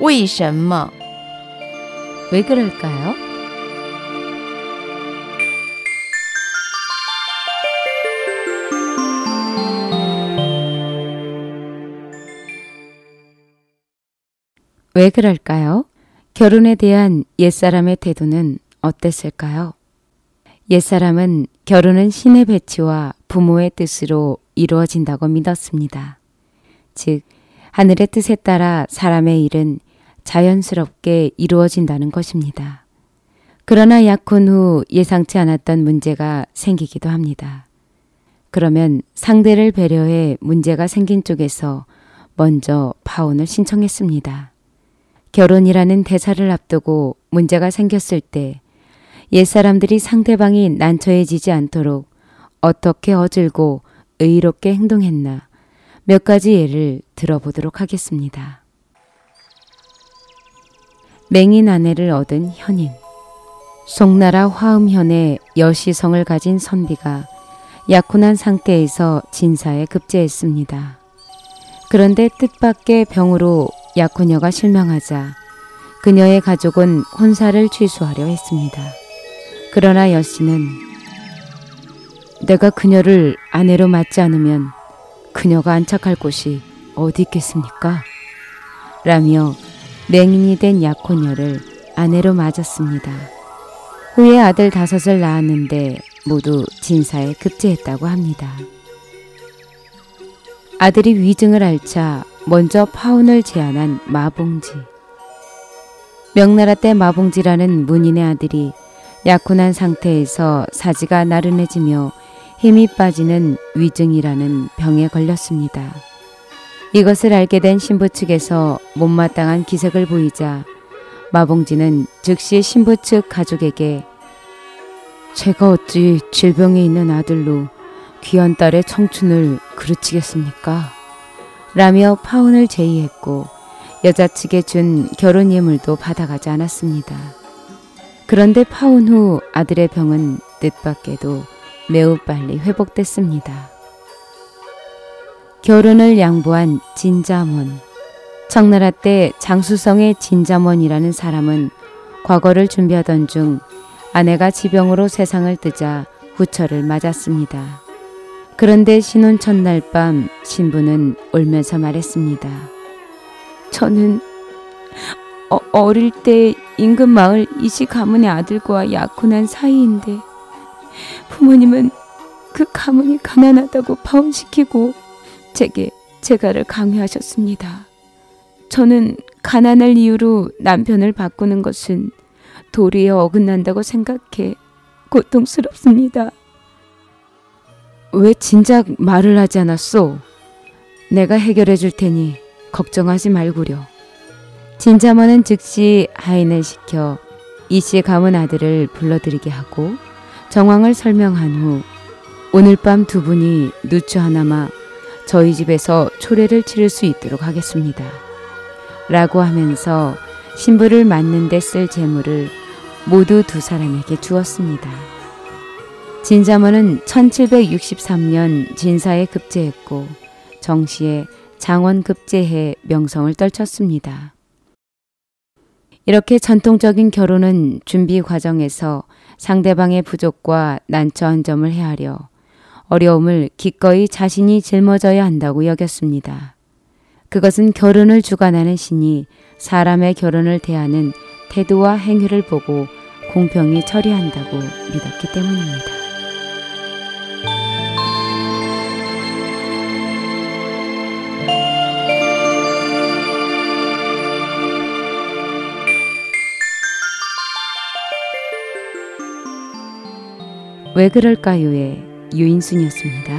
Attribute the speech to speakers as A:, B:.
A: 为什么?
B: 왜 그럴까요? 왜 그럴까요? 결혼에 대한 옛사람의 태도는 어땠을까요? 옛사람은 결혼은 신의 배치와 부모의 뜻으로 이루어진다고 믿었습니다. 즉, 하늘의 뜻에 따라 사람의 일은 자연스럽게 이루어진다는 것입니다. 그러나 약혼 후 예상치 않았던 문제가 생기기도 합니다. 그러면 상대를 배려해 문제가 생긴 쪽에서 먼저 파혼을 신청했습니다. 결혼이라는 대사를 앞두고 문제가 생겼을 때 옛사람들이 상대방이 난처해지지 않도록 어떻게 어질고 의롭게 행동했나 몇 가지 예를 들어보도록 하겠습니다. 맹인 아내를 얻은 현인. 송나라 화음현의 여시성을 가진 선비가 약혼한 상태에서 진사에 급제했습니다. 그런데 뜻밖의 병으로 약혼녀가 실명하자 그녀의 가족은 혼사를 취소하려 했습니다. 그러나 여씨는 내가 그녀를 아내로 맞지 않으면 그녀가 안착할 곳이 어디 있겠습니까? 라며 맹인이 된 약혼녀를 아내로 맞았습니다. 후에 아들 다섯을 낳았는데 모두 진사에 급제했다고 합니다. 아들이 위증을 앓자 먼저 파혼을 제안한 마봉지. 명나라 때 마봉지라는 문인의 아들이 약혼한 상태에서 사지가 나른해지며 힘이 빠지는 위증이라는 병에 걸렸습니다. 이것을 알게 된 신부 측에서 못마땅한 기색을 보이자 마봉지는 즉시 신부 측 가족에게 제가 어찌 질병에 있는 아들로 귀한 딸의 청춘을 그르치겠습니까? 라며 파혼을 제의했고 여자 측에 준 결혼 예물도 받아가지 않았습니다. 그런데 파혼 후 아들의 병은 뜻밖에도 매우 빨리 회복됐습니다. 결혼을 양보한 진자문. 청나라 때 장수성의 진자문이라는 사람은 과거를 준비하던 중 아내가 지병으로 세상을 뜨자 후처를 맞았습니다. 그런데 신혼 첫날 밤 신부는 울면서 말했습니다. 저는 어, 릴때 인근 마을 이시 가문의 아들과 약혼한 사이인데 부모님은 그 가문이 가난하다고 파혼시키고 제게 재가를 강요하셨습니다. 저는 가난할 이유로 남편을 바꾸는 것은 도리에 어긋난다고 생각해 고통스럽습니다. 왜 진작 말을 하지 않았소? 내가 해결해 줄 테니 걱정하지 말구려. 진자머는 즉시 하인을 시켜 이씨 가문 아들을 불러들이게 하고 정황을 설명한 후 오늘 밤 두 분이 누추 하나마 저희 집에서 초례를 치를 수 있도록 하겠습니다. 라고 하면서 신부를 맞는 데 쓸 재물을 모두 두 사람에게 주었습니다. 진자문은 1763년 진사에 급제했고 정시에 장원 급제해 명성을 떨쳤습니다. 이렇게 전통적인 결혼은 준비 과정에서 상대방의 부족과 난처한 점을 헤아려 어려움을 기꺼이 자신이 짊어져야 한다고 여겼습니다. 그것은 결혼을 주관하는 신이 사람의 결혼을 대하는 태도와 행위를 보고 공평히 처리한다고 믿었기 때문입니다. 왜 그럴까요의 유인순이었습니다.